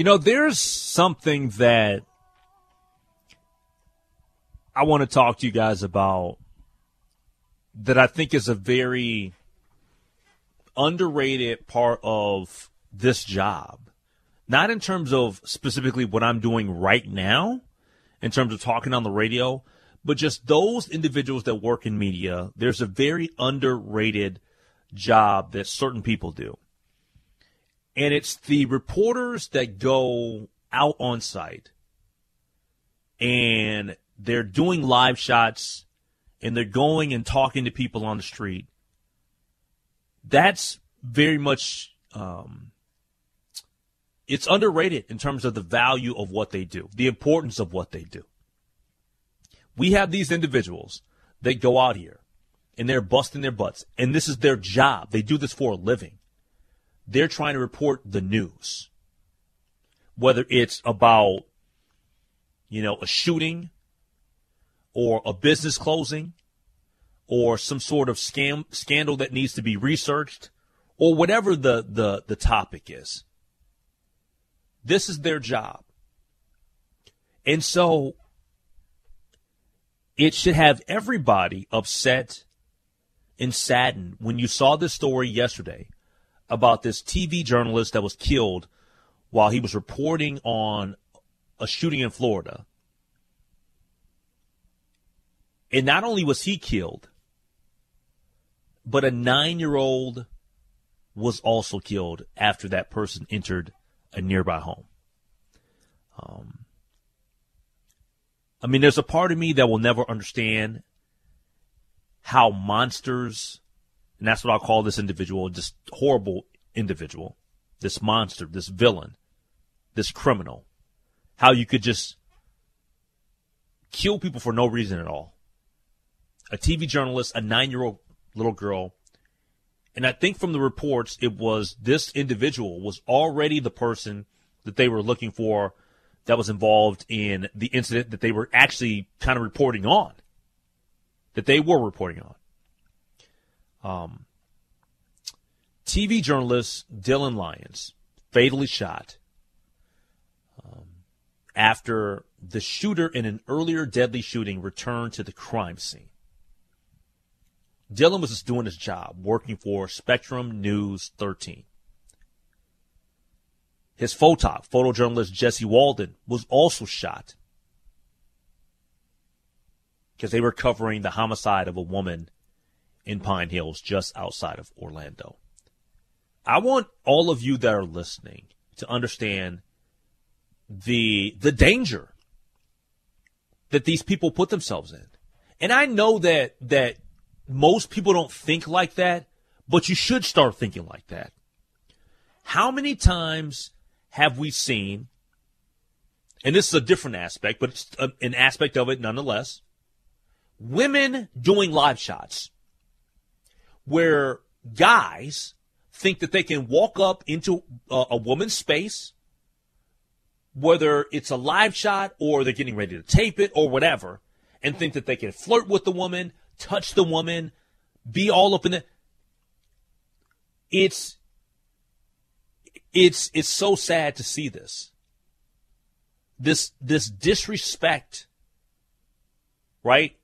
You know, there's something that I want to talk to you guys about that I think is a very underrated part of this job. Not in terms of specifically what I'm doing right now, in terms of talking on the radio, but just those individuals that work in media. There's a very underrated job that certain people do. And it's the reporters that go out on site and they're doing live shots and they're going and talking to people on the street. That's very much um, it's underrated in terms of the value of what they do, the importance of what they do. We have these individuals that go out here and they're busting their butts, and this is their job. They do this for a living. They're trying to report the news, whether it's about, you know, a shooting or a business closing or some sort of scam scandal that needs to be researched or whatever the, the, the topic is. This is their job. And so it should have everybody upset and saddened when you saw this story yesterday about this TV journalist that was killed while he was reporting on a shooting in Florida. And not only was he killed, but a nine year old was also killed after that person entered a nearby home. Um, I mean, there's a part of me that will never understand how monsters, and that's what I'll call this individual, this horrible individual, this monster, this villain, this criminal, how you could just kill people for no reason at all. A TV journalist, a nine year old little girl, and I think from the reports, it was this individual was already the person that they were looking for that was involved in the incident that they were actually kind of reporting on. That they were reporting on. Um, TV journalist Dylan Lyons fatally shot um, after the shooter in an earlier deadly shooting returned to the crime scene. Dylan was just doing his job, working for Spectrum News 13. His photop, photojournalist Jesse Walden, was also shot because they were covering the homicide of a woman in Pine Hills just outside of Orlando. I want all of you that are listening to understand the the danger that these people put themselves in. And I know that that most people don't think like that, but you should start thinking like that. How many times have we seen, and this is a different aspect, but it's an aspect of it nonetheless, women doing live shots where guys think that they can walk up into a, a woman's space, whether it's a live shot or they're getting ready to tape it or whatever, and think that they can flirt with the woman, touch the woman, be all up in it. It's it's it's so sad to see this. This this disrespect, right?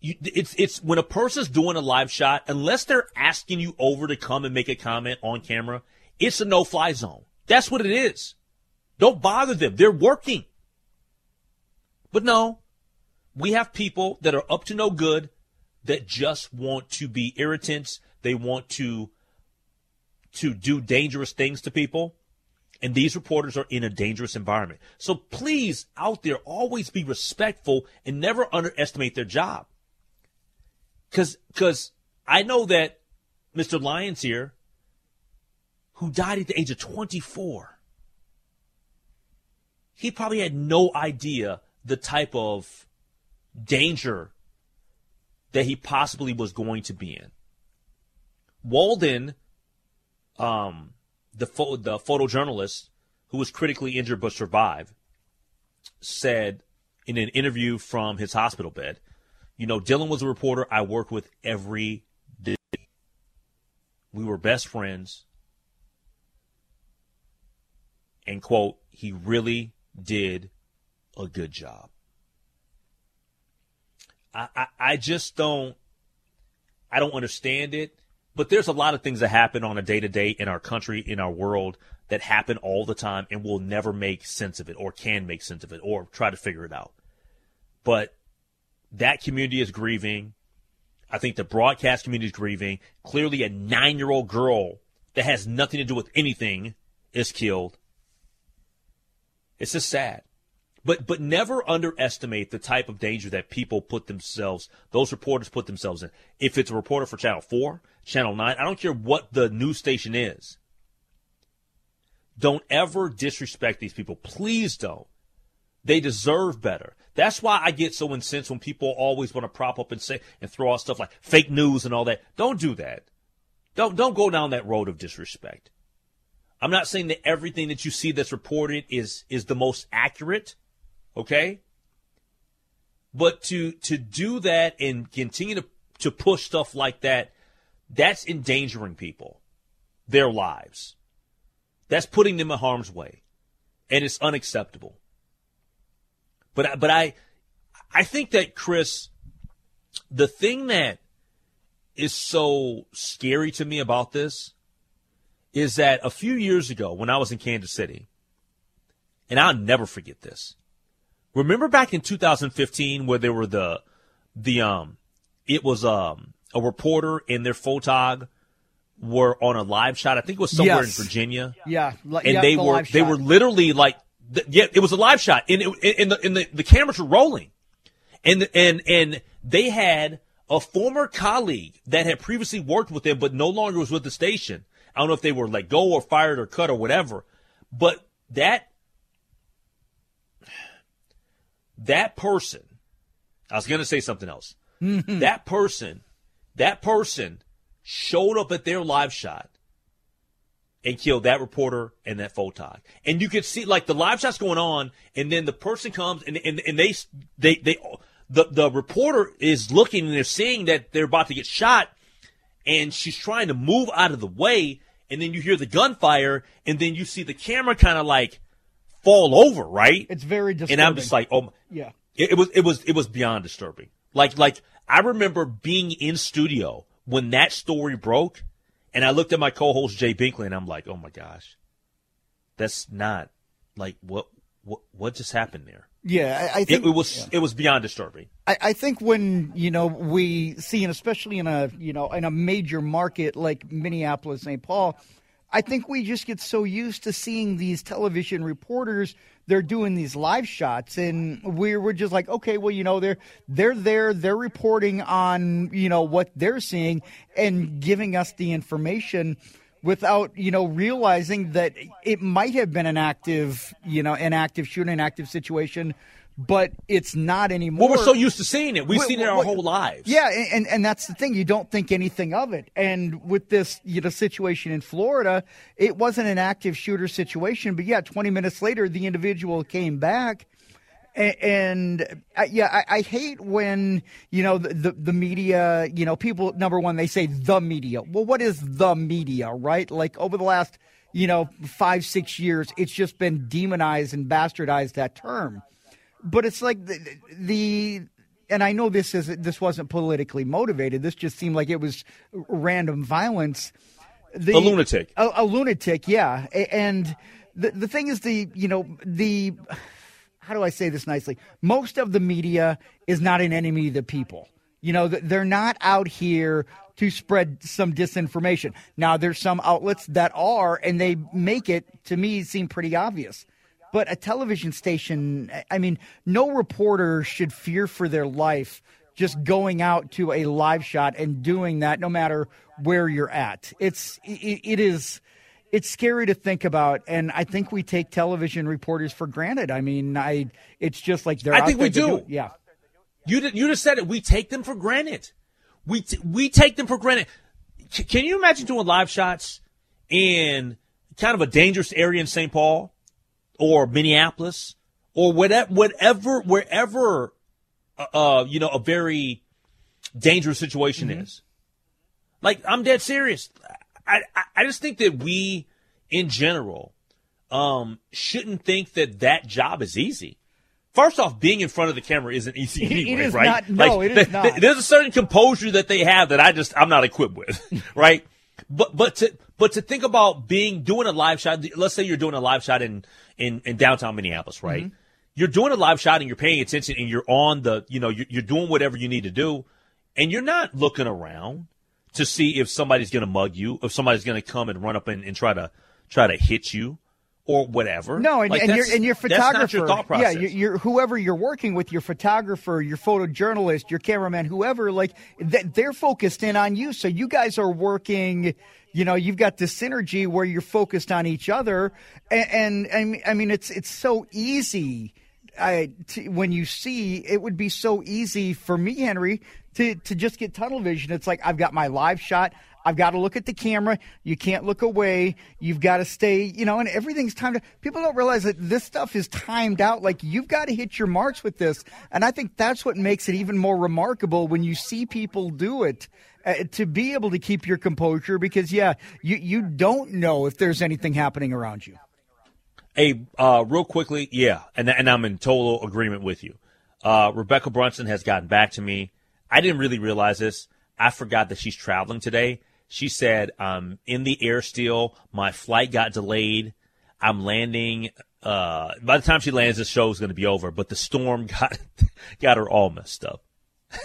You, it's it's when a person's doing a live shot, unless they're asking you over to come and make a comment on camera, it's a no-fly zone. That's what it is. Don't bother them. They're working. But no, we have people that are up to no good that just want to be irritants. They want to to do dangerous things to people. And these reporters are in a dangerous environment. So please, out there, always be respectful and never underestimate their job. Cause, cause I know that Mr. Lyons here, who died at the age of 24, he probably had no idea the type of danger that he possibly was going to be in. Walden, um, the the photojournalist who was critically injured but survived, said in an interview from his hospital bed, "You know, Dylan was a reporter I worked with every day. We were best friends. and quote, he really did a good job. I, I, I just don't I don't understand it. But there's a lot of things that happen on a day to day in our country, in our world, that happen all the time, and we'll never make sense of it, or can make sense of it, or try to figure it out. But that community is grieving. I think the broadcast community is grieving. Clearly, a nine year old girl that has nothing to do with anything is killed. It's just sad. But but never underestimate the type of danger that people put themselves, those reporters put themselves in. If it's a reporter for Channel 4, Channel 9, I don't care what the news station is. Don't ever disrespect these people. Please don't. They deserve better. That's why I get so incensed when people always want to prop up and say and throw out stuff like fake news and all that. Don't do that. Don't don't go down that road of disrespect. I'm not saying that everything that you see that's reported is is the most accurate. Okay? But to to do that and continue to to push stuff like that, that's endangering people, their lives. That's putting them in harm's way, and it's unacceptable. But but I I think that Chris, the thing that is so scary to me about this is that a few years ago when I was in Kansas City, and I'll never forget this. Remember back in 2015 where there were the the um it was um a reporter and their photog were on a live shot. I think it was somewhere Yes. in Virginia. Yeah, And yeah, they the were they shot. were literally like th- yeah, it was a live shot and it, and the and the, the cameras were rolling. And and and they had a former colleague that had previously worked with them but no longer was with the station. I don't know if they were let go or fired or cut or whatever. But that that person, I was going to say something else. that person, that person showed up at their live shot and killed that reporter and that photog. And you could see like the live shot's going on, and then the person comes and and, and they they they the the reporter is looking and they're seeing that they're about to get shot, and she's trying to move out of the way, and then you hear the gunfire, and then you see the camera kind of like fall over, right? It's very disturbing. and I'm just like, oh, my- yeah. it, it was it was it was beyond disturbing. Like like I remember being in studio when that story broke, and I looked at my co-host Jay Binkley, and I'm like, oh my gosh, that's not like what what what just happened there. Yeah, I, I It, think it was it was beyond disturbing. I, I think when you know we see, and especially in a you know in a major market like Minneapolis, St. Paul, I think we just get so used to seeing these television reporters. They're doing these live shots, and we're we're just like, okay, well, you know, they're they're there, they're reporting on you know what they're seeing and giving us the information without you know realizing that it might have been an active you know an active shooting, an active situation. But it's not anymore. Well, we're so used to seeing it. We've seen it our whole lives. Yeah, and, and and that's the thing. You don't think anything of it. And with this, you know, situation in Florida, it wasn't an active shooter situation, but yeah, 20 minutes later, the individual came back. A- And uh, yeah, I, I hate when you know the, the the media. You know, people number one they say the media. Well, what is the media, right? Like over the last you know five six years, it's just been demonized and bastardized that term but it's like the, the and I know this is this wasn't politically motivated. This just seemed like it was random violence. The, A lunatic. A, a lunatic, yeah. And the the thing is, the you know the how do I say this nicely? Most of the media is not an enemy of the people. You know, they're not out here to spread some disinformation. Now, there's some outlets that are, and they make it to me seem pretty obvious. But a television station, I- mean, no reporter should fear for their life just going out to a live shot and doing that, no matter where you're at. It's it, it is it's scary to think about, and I think we take television reporters for granted. I mean, I it's just like they're. I think we to do. Yeah. You did, you just said it. We take them for granted. We t- we take them for granted. C- can you imagine doing live shots in kind of a dangerous area in St. Paul or Minneapolis or whatever, whatever, wherever, uh, uh, you know, a very dangerous situation is. Like I'm dead serious. I, I I just think that we, in general, um, shouldn't think that that job is easy. First off, being in front of the camera isn't easy It- anyway, is right? not- no, Like, it is th- not. th- there's a certain composure that they have that I just I'm not equipped with, right? But but to but to think about being doing a live shot. Let's say you're doing a live shot in in, in downtown Minneapolis, right? Mm-hmm. You're doing a live shot and you're paying attention and you're on the you know you're, you're doing whatever you need to do, and you're not looking around to see if somebody's going to mug you, if somebody's going to come and run up and, and try to try to hit you or whatever. No, and, Like, and, your, and your that's photographer. your thought process. Yeah, you're, you're, whoever you're working with, your photographer, your photojournalist, your cameraman, whoever, like th- they're focused in on you. So you guys are working. You know, you've got this synergy where you're focused on each other, and, and, I mean, it's it's so easy. I, to, when you see, it would be so easy for me, Henry, to to just get tunnel vision. It's like I've got my live shot. I've got to look at the camera. You can't look away. You've got to stay, you know, and everything's timed. out. People don't realize that this stuff is timed out. Like you've got to hit your marks with this, and I think that's what makes it even more remarkable when you see people do it. Uh, to be able to keep your composure, because yeah, you you don't know if there's anything happening around you. Hey, uh, real quickly, yeah, and and I'm in total agreement with you. Uh, Rebekkah Brunson has gotten back to me. I didn't really realize this. I forgot that she's traveling today. She said, "I'm in the air still. My flight got delayed. I'm landing. Uh, by the time she lands, the show's going to be over. But the storm got got her all messed up.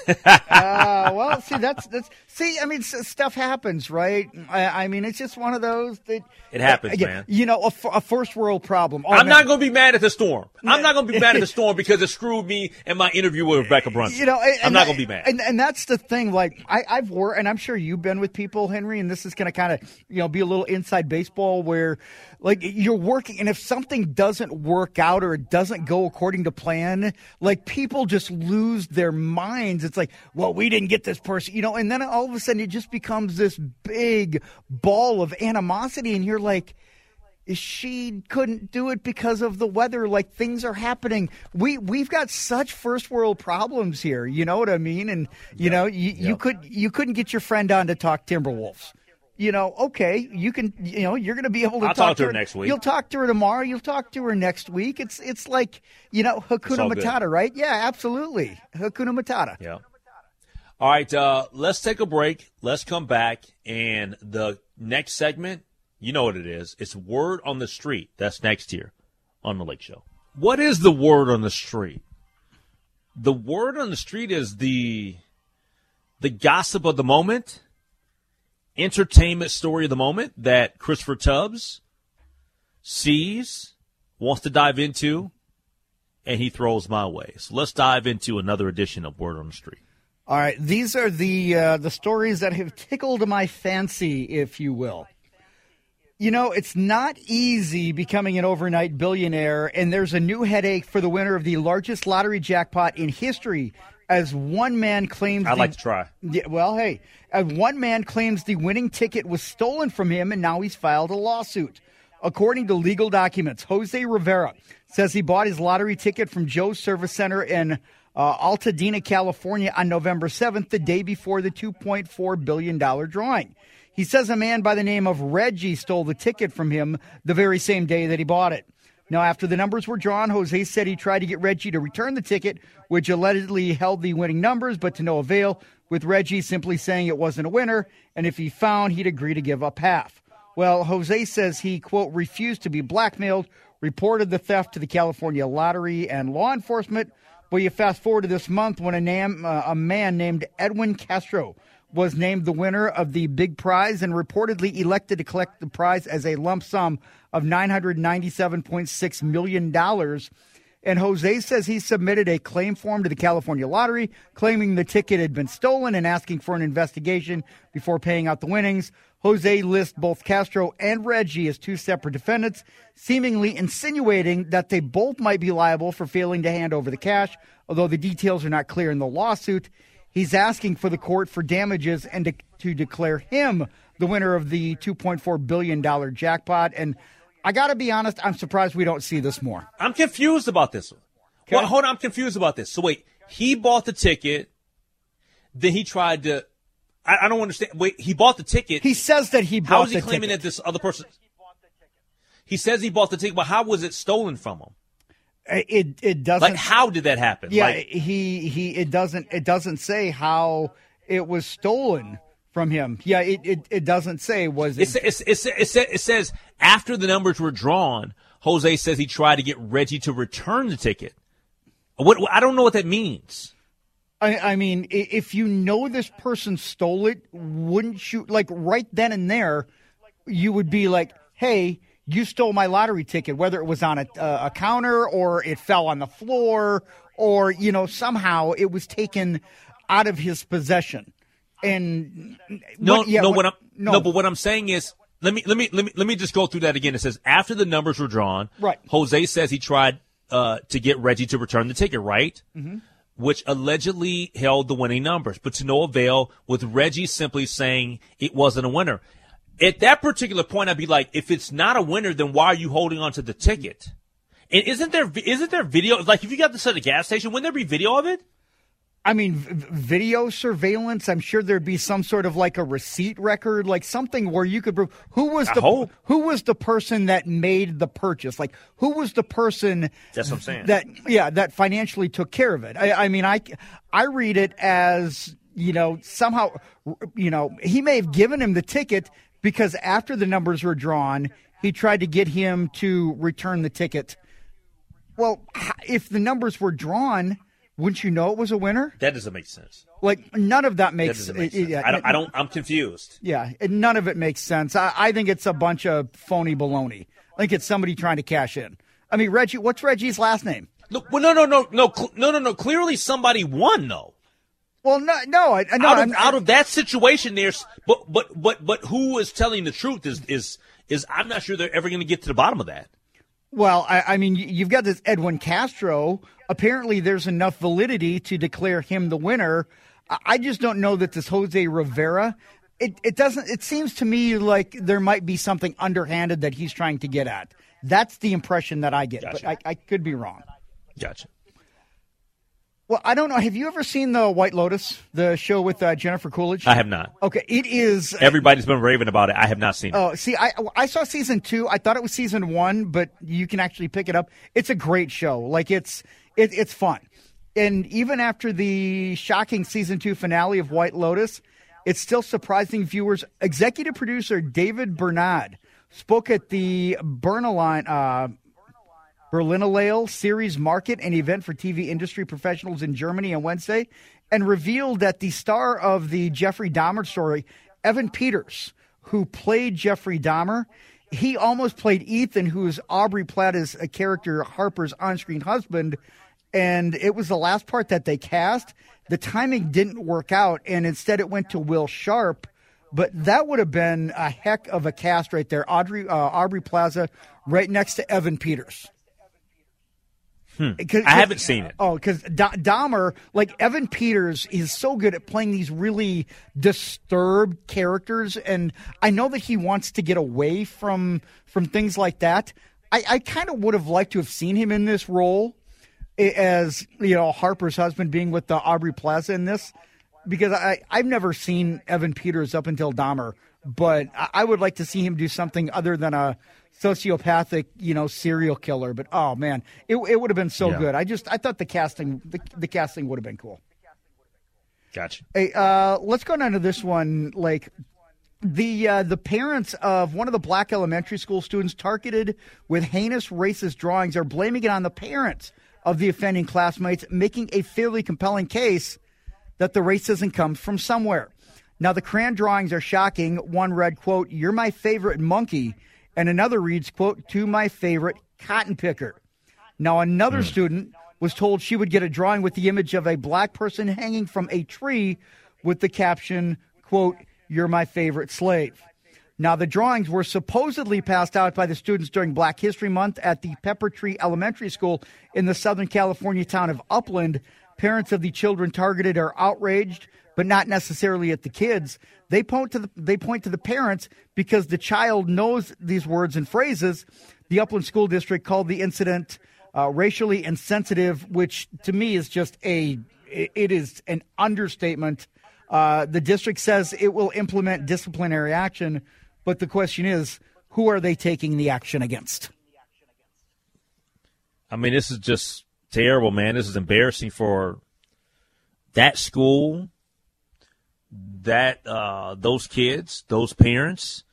Uh, well, see, that's that's see. I mean, stuff happens, right? I, I mean, it's just one of those that It happens, again, man. You know, a, f- a first world problem. Oh, I'm man. not going to be mad at the storm. I'm not going to be mad at the storm because it screwed me in my interview with Rebekkah Brunson. You know, and, I'm and not going to be mad. And, and that's the thing. Like I, I've worked, and I'm sure you've been with people, Henry, and this is going to kind of, you know, be a little inside baseball where, like, you're working, and if something doesn't work out or it doesn't go according to plan, like people just lose their minds. It's like, well, we didn't get this person, you know, and then all of a sudden it just becomes this big ball of animosity, and you're like she couldn't do it because of the weather? Like things are happening. We we've got such first world problems here you know what i mean? And you know you, you could you couldn't get your friend on to talk timberwolves you know okay you can you know you're going to be able to I'll talk, talk to her next week. you'll talk to her tomorrow you'll talk to her next week it's it's like you know hakuna all good. matata right yeah absolutely hakuna matata Yeah. All right, uh, let's take a break. Let's come back. And the next segment, you know what it is. It's Word on the Street. That's next here on The Lake Show. What is the word on the street? The word on the street is the the gossip of the moment, entertainment story of the moment that Christopher Tubbs sees, wants to dive into, and he throws my way. So let's dive into another edition of Word on the Street. All right, these are the uh, the stories that have tickled my fancy, if you will. You know, it's not easy becoming an overnight billionaire, and there's a new headache for the winner of the largest lottery jackpot in history, as one man claims. I'd the- like to try. Yeah, well, hey, one man claims the winning ticket was stolen from him, and now he's filed a lawsuit. According to legal documents, Jose Rivera says he bought his lottery ticket from Joe's Service Center in uh, Altadena, California on November 7th, the day before the $2.4 billion drawing. He says a man by the name of Reggie stole the ticket from him the very same day that he bought it. Now, after the numbers were drawn, Jose said he tried to get Reggie to return the ticket, which allegedly held the winning numbers, but to no avail, with Reggie simply saying it wasn't a winner, and if he found, he'd agree to give up half. Well, Jose says he, quote, refused to be blackmailed, reported the theft to the California Lottery and law enforcement. Well, you fast forward to this month when a, nam, uh, a man named Edwin Castro was named the winner of the big prize and reportedly elected to collect the prize as a lump sum of $997.6 million. And Jose says he submitted a claim form to the California Lottery claiming the ticket had been stolen and asking for an investigation before paying out the winnings. Jose lists both Castro and Reggie as two separate defendants, seemingly insinuating that they both might be liable for failing to hand over the cash, although the details are not clear in the lawsuit. He's asking for the court for damages and to, to declare him the winner of the $2.4 billion jackpot. And I got to be honest, I'm surprised we don't see this more. I'm confused about this one. Well, hold on, I'm confused about this. So wait, he bought the ticket, then he tried to. I, I don't understand. Wait, he bought the ticket. He says that he bought How is he the claiming ticket. that this other person? he says he bought the ticket, but how was it stolen from him? It it doesn't. Like, how did that happen? Yeah, Like, he he. It doesn't. It doesn't say how it was stolen from him. Yeah, it it, it doesn't say was it, it. it, it, it, it says after the numbers were drawn, Jose says he tried to get Reggie to return the ticket. What I don't know what that means. I, I mean, if you know this person stole it, wouldn't you like right then and there? You would be like, "Hey, you stole my lottery ticket," whether it was on a, a counter or it fell on the floor, or you know somehow it was taken out of his possession. And No, what- yeah, no, what- what I'm no. but what I'm saying is, let me let me let me let me just go through that again. It says after the numbers were drawn, Right. Jose says he tried uh, to get Reggie to return the ticket, right? Mm-hmm. Which allegedly held the winning numbers, but to no avail. With Reggie simply saying it wasn't a winner. At that particular point, I'd be like, if it's not a winner, then why are you holding on to the ticket? And isn't there isn't there video? Like if you got this at a gas station, wouldn't there be video of it? I mean, video surveillance. I'm sure there'd be some sort of like a receipt record, like something where you could prove who was the who was the person that made the purchase. Like who was the person That's what I'm saying. that yeah that financially took care of it. I, I mean, I I read it as you know somehow you know he may have given him the ticket because after the numbers were drawn, he tried to get him to return the ticket. Well, if the numbers were drawn, wouldn't you know it was a winner? That doesn't make sense. Like none of that That makes. doesn't make sense. yeah, I don't. I don't. I'm confused. Yeah, none of it makes sense. I, I think it's a bunch of phony baloney. I think it's somebody trying to cash in. I mean, Reggie. What's Reggie's last name? Look, well, no, no, no, no, no, no, no. Clearly, somebody won though. Well, no, no, I, no. out of I'm- out of that situation, there's but but but but who is telling the truth is is is I'm not sure they're ever going to get to the bottom of that. Well, I, I mean, you- you've got this Edwin Castro. Apparently, there's enough validity to declare him the winner. I- I just don't know that this Jose Rivera. It, it doesn't. It seems to me like there might be something underhanded that he's trying to get at. That's the impression that I get, but I, I could be wrong. Gotcha. Well, I don't know. Have you ever seen the White Lotus, the show with uh, Jennifer Coolidge? I have not. Okay, it is. Everybody's been raving about it. I have not seen it. Oh, see, I I saw season two. I thought it was season one, but you can actually pick it up. It's a great show. Like it's it, it's fun, and even after the shocking season two finale of White Lotus, it's still surprising viewers. Executive producer David Bernard spoke at the Bernaline. Uh, Berlinale series market and event for TV industry professionals in Germany on Wednesday and revealed that the star of the Jeffrey Dahmer story, Evan Peters, who played Jeffrey Dahmer, he almost played Ethan, who is Aubrey Plaza's uh, character, Harper's on screen husband. And it was the last part that they cast. The timing didn't work out, and instead it went to Will Sharpe. But that would have been a heck of a cast right there. Audrey, uh, Aubrey Plaza right next to Evan Peters. Hmm. Eh, cause- I haven't seen it. Oh, because Dahmer, like Evan Peters, is so good at playing these really disturbed characters, and I know that he wants to get away from from things like that. I, I kind of would have liked to have seen him in this role eh, as you know Harper's husband, being with the Aubrey Plaza in this, because I I've never seen Evan Peters up until Dahmer, but I, would like to see him do something other than a sociopathic, you know, serial killer. But oh man, it it would have been so Yeah. good. I just I thought the casting the, the casting would have been cool. Gotcha. Hey, uh, let's go down to this one. Like the uh, the parents of one of the black elementary school students targeted with heinous racist drawings are blaming it on the parents of the offending classmates, making a fairly compelling case that the racism comes from somewhere. Now the crayon drawings are shocking. One read, "quote You're my favorite monkey," and another reads, "quote To my favorite cotton picker." Now, another hmm. student was told she would get a drawing with the image of a black person hanging from a tree with the caption, quote, You're my favorite slave. Now, the drawings were supposedly passed out by the students during Black History Month at the Pepper Tree Elementary School in the Southern California town of Upland. Parents of the children targeted are outraged, but not necessarily at the kids. They point to the, they point to the parents because the child knows these words and phrases. The Upland School District called the incident uh, racially insensitive, which to me is just a it is an understatement. Uh, the district says it will implement disciplinary action, but the question is, who are they taking the action against? I mean, this is just terrible, man. This is embarrassing for that school, that uh, those kids, those parents.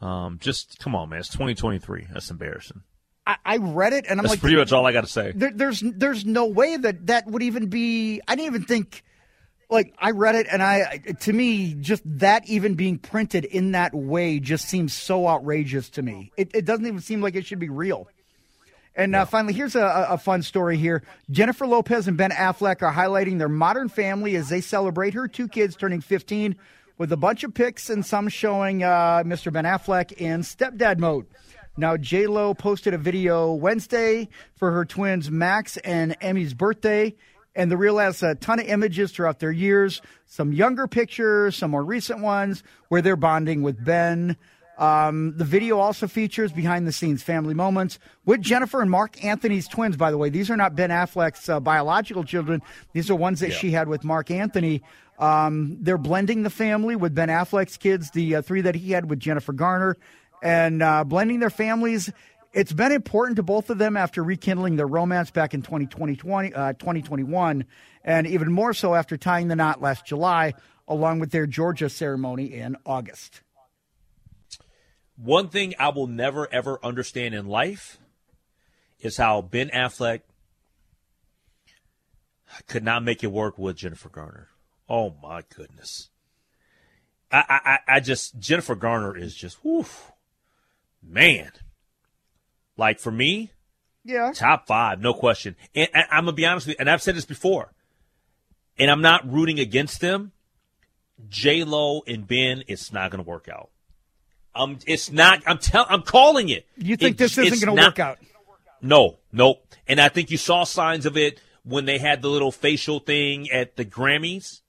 Um, just come on, man. It's 2023. That's embarrassing. I, I read it and I'm That's like, pretty much all I got to say. there, there's there's no way that that would even be. I didn't even think. Like I read it and I, to me, just that even being printed in that way just seems so outrageous to me. It, it doesn't even seem like it should be real. And uh, finally, here's a, a fun story here. Jennifer Lopez and Ben Affleck are highlighting their modern family as they celebrate her two kids turning 15 with a bunch of pics and some showing uh, Mr. Ben Affleck in stepdad mode. Now, J Lo posted a video Wednesday for her twins Max and Emmy's birthday, and the reel has a ton of images throughout their years, some younger pictures, some more recent ones where they're bonding with Ben. Um, the video also features behind the scenes family moments with Jennifer and Marc Anthony's twins, by the way. These are not Ben Affleck's uh, biological children, these are ones that yeah. she had with Mark Anthony. Um, they're blending the family with Ben Affleck's kids, the uh, three that he had with Jennifer Garner, and uh, blending their families. It's been important to both of them after rekindling their romance back in 2020, 2021, uh, and even more so after tying the knot last July, along with their Georgia ceremony in August. One thing I will never ever understand in life is how Ben Affleck could not make it work with Jennifer Garner. Oh my goodness. I, I, I just Jennifer Garner is just whew, man. Like for me, yeah, top five, no question. And, and I'm gonna be honest with you, and I've said this before, and I'm not rooting against them. J Lo and Ben, it's not gonna work out. Um, it's not. I'm tell. I'm calling it. You think it, this isn't going to work out? No, no. And I think you saw signs of it when they had the little facial thing at the Grammys.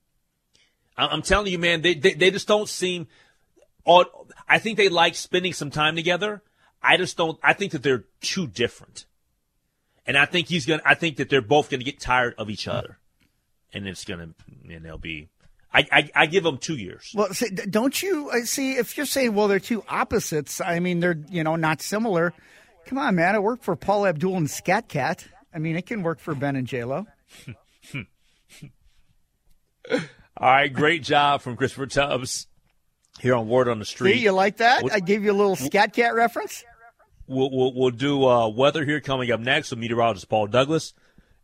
I'm telling you, man, they they, they just don't seem. I think they like spending some time together. I just don't. I think that they're too different, and I think he's gonna. I think that they're both gonna get tired of each other, and it's gonna. And they'll be I, I, I, give them two years. Well, see, don't you see if you're saying, well, they're two opposites? I mean, they're you know not similar. Come on, man! It worked for Paula Abdul and Skat Kat. I mean, it can work for Ben and J Lo. All right, great job from Christopher Tubbs here on Word on the Street. See, you like that? We'll, I gave you a little Skat Kat reference. We'll, we'll, we'll do uh, weather here coming up next with meteorologist Paul Douglas,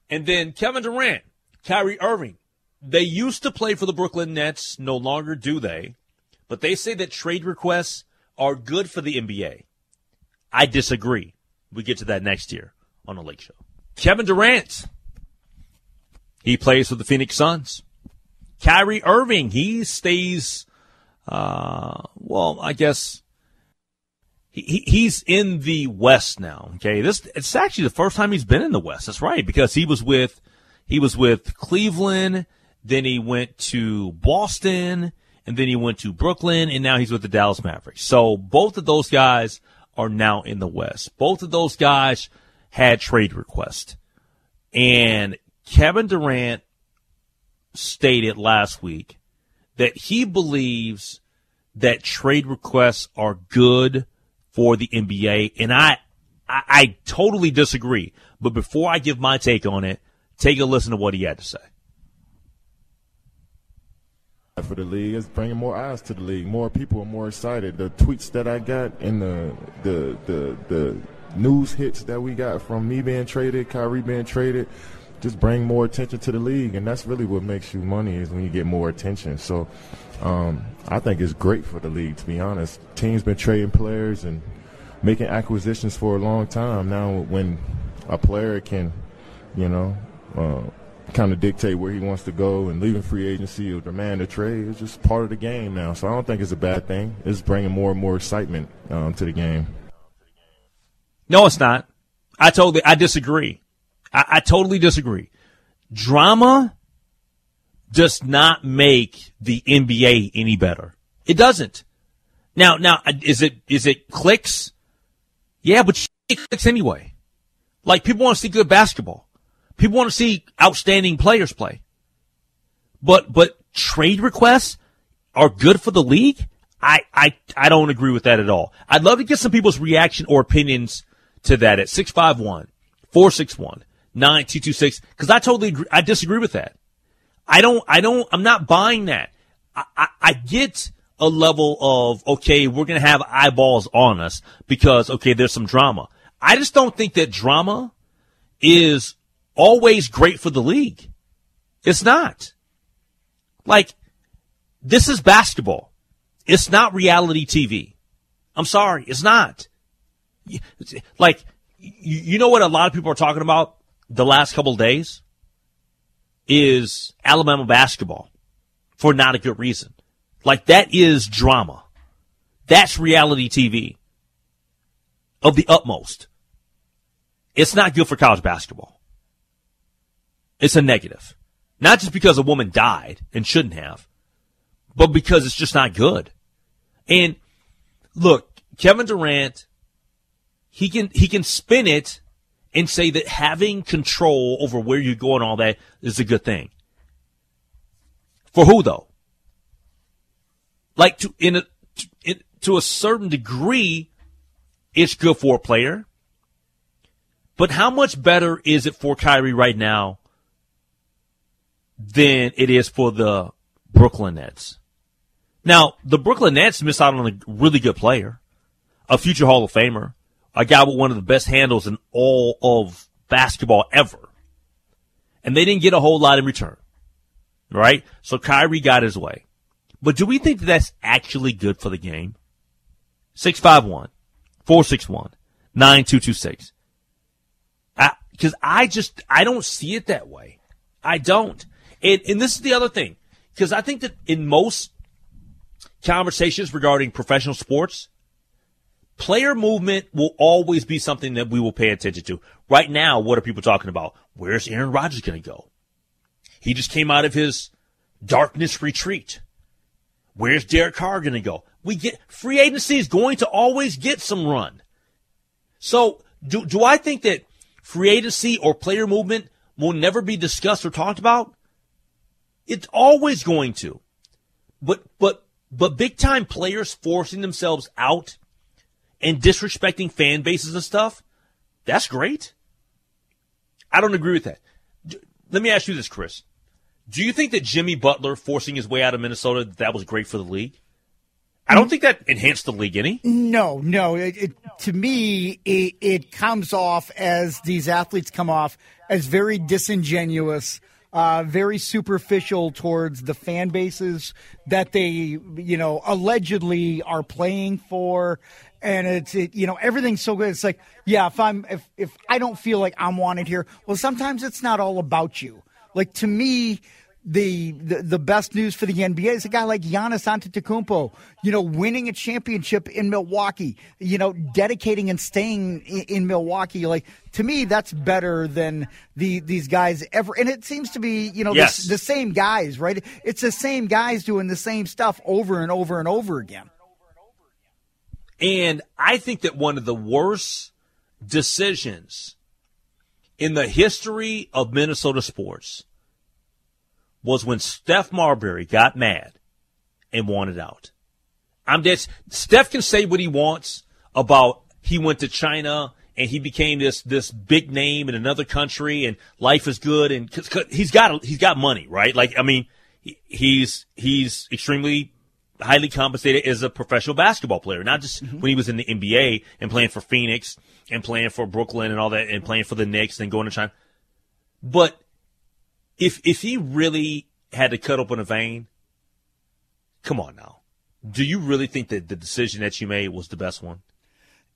and then Kevin Durant, Kyrie Irving they used to play for the Brooklyn Nets, no longer do they. But they say that trade requests are good for the NBA. I disagree. We get to that next year on the Lake Show. Kevin Durant. He plays for the Phoenix Suns. Kyrie Irving, he stays, uh, well, I guess he, he's in the West now. Okay. This, it's actually the first time he's been in the West. That's right. Because he was with, he was with Cleveland then he went to Boston, and then he went to Brooklyn, and now he's with the Dallas Mavericks. So both of those guys are now in the West. Both of those guys had trade requests. And Kevin Durant stated last week that he believes that trade requests are good for the NBA. And I, I, I totally disagree. But before I give my take on it, take a listen to what he had to say for the league is bringing more eyes to the league. More people are more excited. The tweets that I got and the the the the news hits that we got from me being traded, Kyrie being traded, just bring more attention to the league, and that's really what makes you money is when you get more attention. So, um, I think it's great for the league. To be honest, teams been trading players and making acquisitions for a long time. Now, when a player can, you know. Uh, kind of dictate where he wants to go and leaving free agency or demand a trade is just part of the game now. So I don't think it's a bad thing. It's bringing more and more excitement um, to the game. No, it's not. I totally, I disagree. I, I totally disagree. Drama does not make the NBA any better. It doesn't. Now, now, is it, is it clicks? Yeah, but it clicks anyway. Like people want to see good basketball. People want to see outstanding players play. But but trade requests are good for the league? I, I, I don't agree with that at all. I'd love to get some people's reaction or opinions to that at 651 461 9226 because I totally agree. I disagree with that. I don't, I don't, I'm not buying that. I, I, I get a level of, okay, we're going to have eyeballs on us because, okay, there's some drama. I just don't think that drama is always great for the league. It's not. Like, this is basketball. It's not reality TV. I'm sorry, it's not. Like, you know what a lot of people are talking about the last couple days? Is Alabama basketball for not a good reason. Like, that is drama. That's reality TV of the utmost. It's not good for college basketball. It's a negative. Not just because a woman died and shouldn't have, but because it's just not good. And look, Kevin Durant, he can, he can spin it and say that having control over where you go and all that is a good thing. For who though? Like to, in a, to, in, to a certain degree, it's good for a player. But how much better is it for Kyrie right now than it is for the Brooklyn Nets? Now, the Brooklyn Nets missed out on a really good player, a future Hall of Famer, a guy with one of the best handles in all of basketball ever. And they didn't get a whole lot in return. Right? So Kyrie got his way. But do we think that that's actually good for the game? 651 461 9226. Because I just, I don't see it that way. I don't. And, and this is the other thing. Because I think that in most conversations regarding professional sports, player movement will always be something that we will pay attention to. Right now, what are people talking about? Where's Aaron Rodgers going to go? He just came out of his darkness retreat. Where's Derek Carr going to go? We get free agency is going to always get some run. So do, do I think that free agency or player movement will never be discussed or talked about? It's always going to. But, but, but big time players forcing themselves out and disrespecting fan bases and stuff, that's great. I don't agree with that. Let me ask you this, Chris. Do you think that Jimmy Butler forcing his way out of Minnesota that was great for the league? I don't mm. think that enhanced the league any. No, no. It, it, to me, it, it, comes off as these athletes come off as very disingenuous, uh, very superficial towards the fan bases that they, you know, allegedly are playing for. And it's, it, you know, everything's so good. It's like, yeah, if I'm, if, if I don't feel like I'm wanted here, well, sometimes it's not all about you. Like to me, the, the, the best news for the NBA is a guy like Giannis Antetokounmpo, you know, winning a championship in Milwaukee, you know, dedicating and staying in, in, Milwaukee. Like to me, that's better than the these guys ever. And it seems to be, you know, yes. the, the same guys, right? It's the same guys doing the same stuff over and over and over again. And I think that one of the worst decisions in the history of Minnesota sports was when Steph Marbury got mad and wanted out. I'm dead. Steph can say what he wants about he went to China and he became this this big name in another country and life is good and cause, cause he's got he's got money, right? Like I mean, he's he's extremely highly compensated as a professional basketball player, not just mm-hmm. when he was in the NBA and playing for Phoenix and playing for Brooklyn and all that and playing for the Knicks and going to China. But if if he really had to cut open a vein, come on now. Do you really think that the decision that you made was the best one?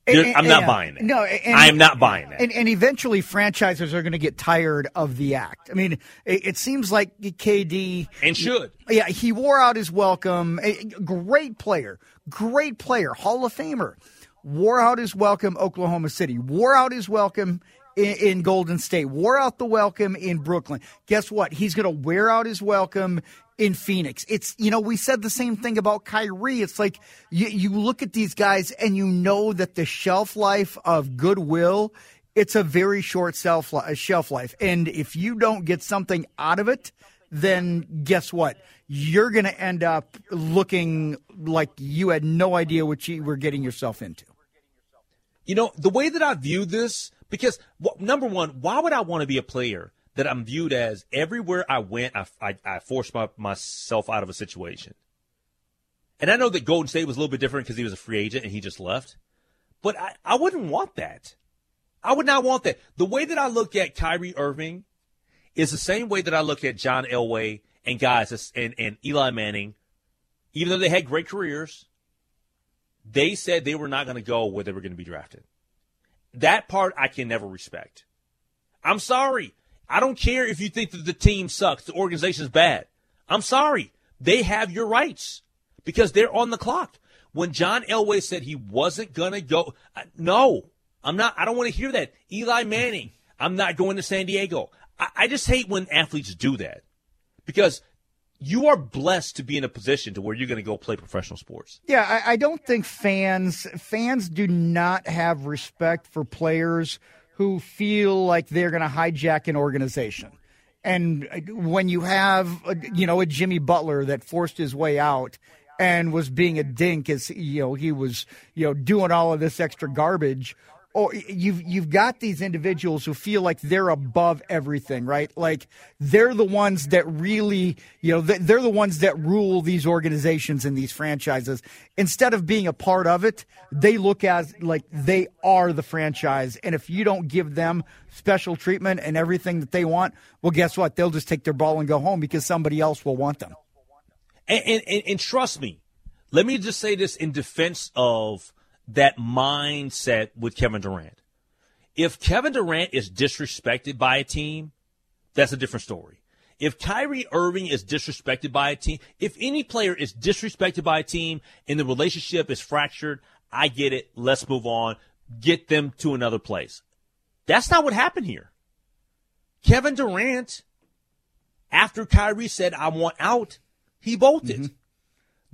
And, I'm not yeah. buying it. No, and, I am not buying it. And, and eventually, franchises are going to get tired of the act. I mean, it, it, seems like KD and should. Yeah, he wore out his welcome. A great player, great player, Hall of Famer. Wore out his welcome, Oklahoma City. Wore out his welcome in, in Golden State, wore out the welcome in Brooklyn. Guess what? He's going to wear out his welcome in Phoenix. It's, you know, we said the same thing about Kyrie. It's like you, you look at these guys and you know that the shelf life of goodwill, it's a very short shelf, shelf life. And if you don't get something out of it, then guess what? You're going to end up looking like you had no idea what you were getting yourself into. You know, the way that I view this, because well, number one, why would I want to be a player that I'm viewed as everywhere I went, I, I, I forced my, myself out of a situation? And I know that Golden State was a little bit different because he was a free agent and he just left. But I, I wouldn't want that. I would not want that. The way that I look at Kyrie Irving is the same way that I look at John Elway and guys and, and Eli Manning. Even though they had great careers, they said they were not going to go where they were going to be drafted. That part I can never respect. I'm sorry. I don't care if you think that the team sucks, the organization's bad. I'm sorry. They have your rights because they're on the clock. When John Elway said he wasn't going to go, no, I'm not. I don't want to hear that. Eli Manning, I'm not going to San Diego. I, I just hate when athletes do that because you are blessed to be in a position to where you're going to go play professional sports. Yeah, I, I, don't think fans fans do not have respect for players who feel like they're going to hijack an organization. And uh, when you have, uh, you know, a Jimmy Butler that forced his way out and was being a dink as you know he was you know doing all of this extra garbage Oh, or you've you've got these individuals who feel like they're above everything, right? Like they're the ones that really, you know, they're the ones that rule these organizations and these franchises. Instead of being a part of it, they look as like they are the franchise, and if you don't give them special treatment and everything that they want, well, guess what? They'll just take their ball and go home because somebody else will want them. And, and, and trust me, let me just say this in defense of that mindset with Kevin Durant. If Kevin Durant is disrespected by a team, that's a different story. If Kyrie Irving is disrespected by a team, if any player is disrespected by a team and the relationship is fractured, I get it. Let's move on. Get them to another place. That's not what happened here. Kevin Durant, after Kyrie said, I want out, he bolted. Mm-hmm.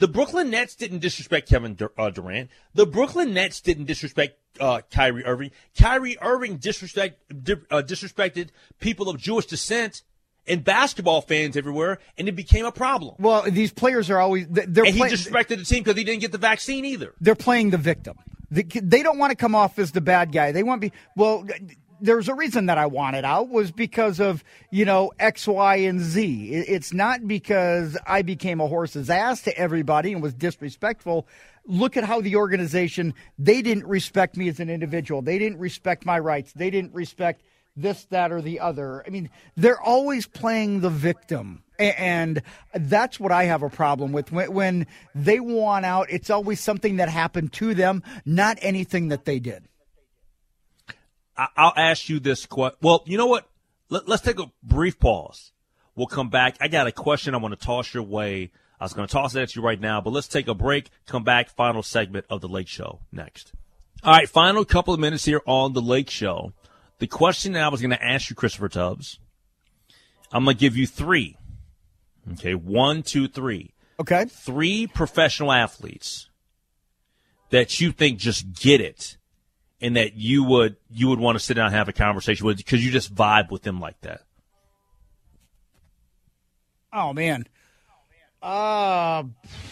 The Brooklyn Nets didn't disrespect Kevin uh, Durant. The Brooklyn Nets didn't disrespect uh, Kyrie Irving. Kyrie Irving disrespect, uh, disrespected people of Jewish descent and basketball fans everywhere, and it became a problem. Well, these players are always they're and he play- disrespected the team because he didn't get the vaccine either. They're playing the victim. They don't want to come off as the bad guy. They want to be well there's a reason that I wanted out was because of, you know, X, Y, and Z. It's not because I became a horse's ass to everybody and was disrespectful. Look at how the organization, they didn't respect me as an individual. They didn't respect my rights. They didn't respect this, that, or the other. I mean, they're always playing the victim. And that's what I have a problem with. When they want out, it's always something that happened to them, not anything that they did. I'll ask you this question. Well, you know what? Let, us take a brief pause. We'll come back. I got a question I want to toss your way. I was going to toss it at you right now, but let's take a break. Come back. Final segment of the Lake Show next. All right, final couple of minutes here on the Lake Show. The question that I was going to ask you, Christopher Tubbs, I'm going to give you three. Okay, one, two, three. Okay. Three professional athletes that you think just get it and that you would you would want to sit down and have a conversation with because you just vibe with them like that? Oh man. Uh,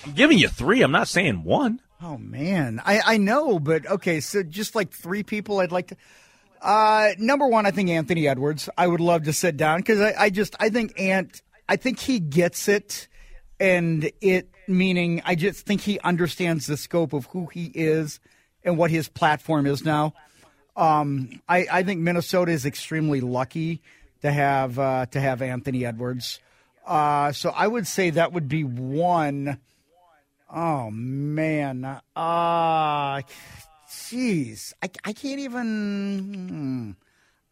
I'm giving you three. I'm not saying one. Oh man, I I know, but okay. So just like three people, I'd like to. Uh, number one, I think Anthony Edwards. I would love to sit down because I, I just I think Ant. I think he gets it, and it meaning I just think he understands the scope of who he is and what his platform is now. Um, I, I, think Minnesota is extremely lucky to have uh, to have Anthony Edwards. Uh, so I would say that would be one. Oh man, uh jeez, I, I can't even. Hmm.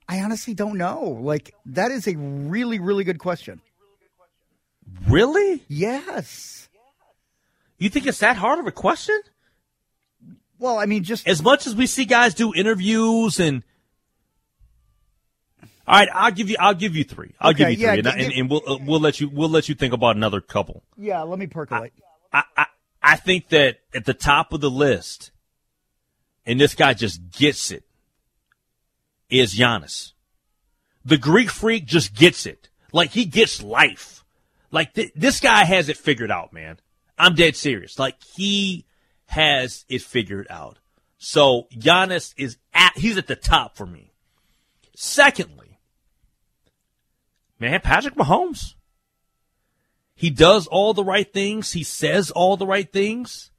I honestly don't know. Like that is a really really good question. Really? Yes. You think it's that hard of a question? Well, I mean, just as much as we see guys do interviews and. All right, I'll give you. I'll give you three. I'll okay, give you three, yeah, and, and, and, we'll uh, we'll let you we'll let you think about another couple. Yeah, let me percolate. I, I I think that at the top of the list, and this guy just gets it, is Giannis. The Greek freak just gets it. Like he gets life. Like th- this guy has it figured out, man. I'm dead serious. Like he has it figured out. So Giannis is at he's at the top for me. Secondly, man, Patrick Mahomes. He does all the right things. He says all the right things.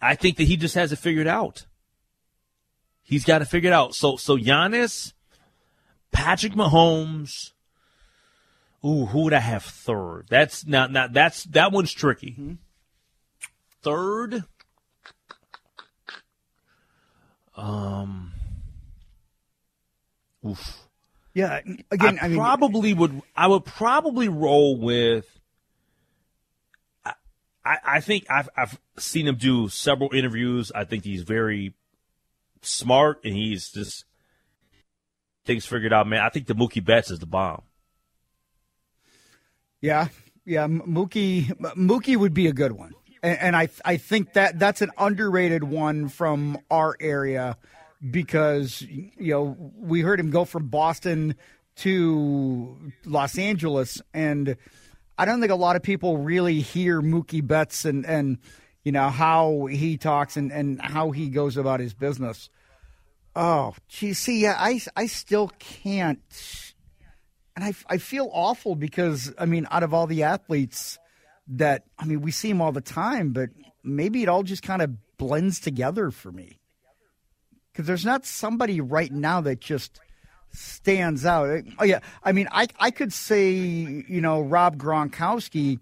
I think that he just has it figured out. He's got it out. So so Giannis, Patrick Mahomes. Ooh, who would I have third? That's not not that's that one's tricky. Mm-hmm. Third. Um. Oof. Yeah. Again, I, I mean, probably would. I would probably roll with. I, I think I've I've seen him do several interviews. I think he's very smart and he's just things figured out. Man, I think the Mookie Betts is the bomb. Yeah, yeah, Mookie Mookie would be a good one, and, and I I think that that's an underrated one from our area because you know we heard him go from Boston to Los Angeles, and I don't think a lot of people really hear Mookie Betts and and you know how he talks and and how he goes about his business. Oh, gee, see, yeah, I I still can't, and I I feel awful because I mean, out of all the athletes that I mean, we see him all the time, but maybe it all just kind of blends together for me because there's not somebody right now that just stands out. Oh yeah, I mean, I I could say you know Rob Gronkowski.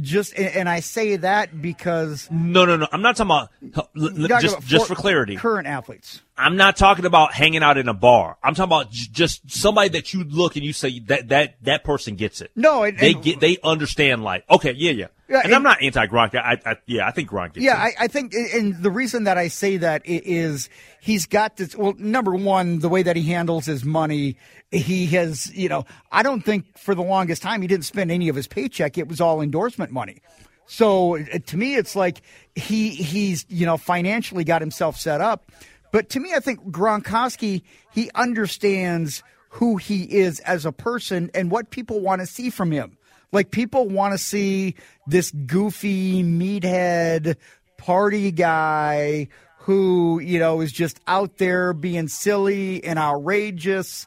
Just and I say that because no, no, no. I'm not talking about just about just for clarity. Current athletes. I'm not talking about hanging out in a bar. I'm talking about just somebody that you look and you say that that that person gets it. No, and, they get they understand life. Okay, yeah, yeah. Yeah, and, and, I'm not anti Gronk. I, I, yeah, I think Gronk. yeah, I, I, think, and the reason that I say that is he's got this. Well, number one, the way that he handles his money, he has. You know, I don't think for the longest time he didn't spend any of his paycheck. It was all endorsement money. So uh, to me, it's like he he's you know financially got himself set up. But to me, I think Gronkowski he understands who he is as a person and what people want to see from him. Like people want to see this goofy meathead party guy who, you know, is just out there being silly and outrageous.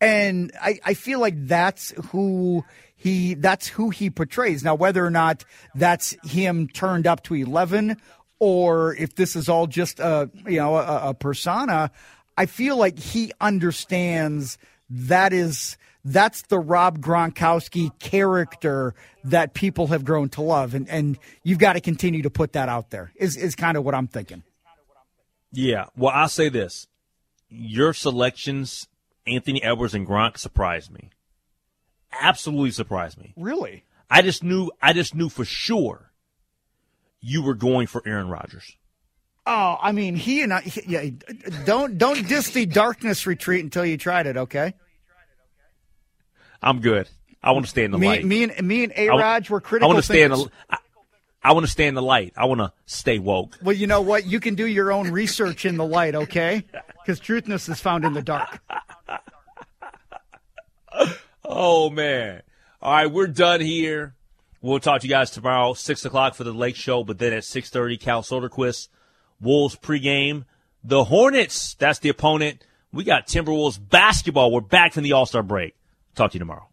And I, I feel like that's who he that's who he portrays. Now, whether or not that's him turned up to eleven or if this is all just a you know a, a persona, I feel like he understands that is that's the Rob Gronkowski character that people have grown to love, and and you've got to continue to put that out there. Is is kind of what I'm thinking. Yeah. Well, I'll say this: your selections, Anthony Edwards and Gronk, surprised me. Absolutely surprised me. Really? I just knew. I just knew for sure you were going for Aaron Rodgers. Oh, I mean, he and I. He, yeah, don't don't diss the darkness retreat until you tried it. Okay. I'm good. I want to stay in the me, light. Me and me and A Raj were critical. I want to stay in the. I, I want to stay in the light. I want to stay woke. Well, you know what? You can do your own research in the light, okay? Because truthness is found in the dark. oh man! All right, we're done here. We'll talk to you guys tomorrow, six o'clock for the Lake Show, but then at six thirty, Cal Soderquist, Wolves pregame. The Hornets, that's the opponent. We got Timberwolves basketball. We're back from the All Star break. Talk to you tomorrow.